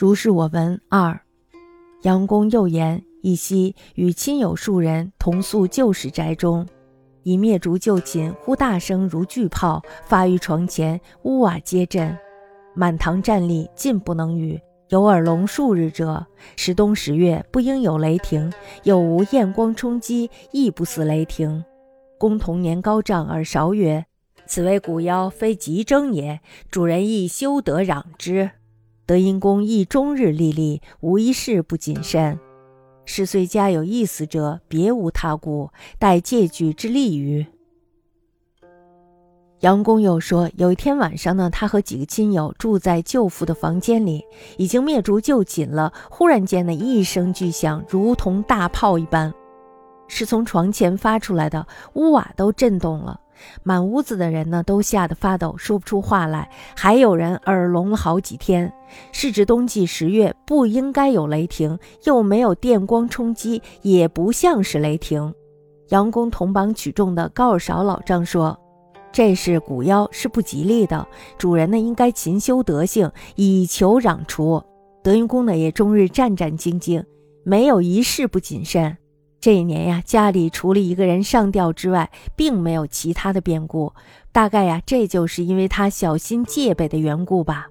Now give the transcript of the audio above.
如是我闻。二，杨公又言：一夕与亲友数人同宿旧时宅中，以灭烛就寝，忽大声如巨炮发于床前，屋瓦皆震，满堂站立，尽不能语。有耳聋数日者，时冬十月，不应有雷霆；有无焰光冲击，亦不似雷霆。公童年高丈而韶曰：“此为古妖，非吉征也。主人亦休得攘之。”德英公亦终日历历，无一事不谨慎。是虽家有一死者，别无他故，待借据之利于。杨公又说，有一天晚上呢，他和几个亲友住在舅父的房间里，已经灭烛就寝了。忽然间呢，一声巨响，如同大炮一般，是从床前发出来的，屋瓦都震动了。满屋子的人呢，都吓得发抖，说不出话来。还有人耳聋了好几天。是指冬季十月，不应该有雷霆，又没有电光冲击，也不像是雷霆。杨公同榜取中的高尔勺老丈说。这是古妖，是不吉利的。主人呢，应该勤修德性，以求攘除。德云公呢，也终日战战兢兢，没有一事不谨慎。这一年呀，家里除了一个人上吊之外，并没有其他的变故。大概呀，这就是因为他小心戒备的缘故吧。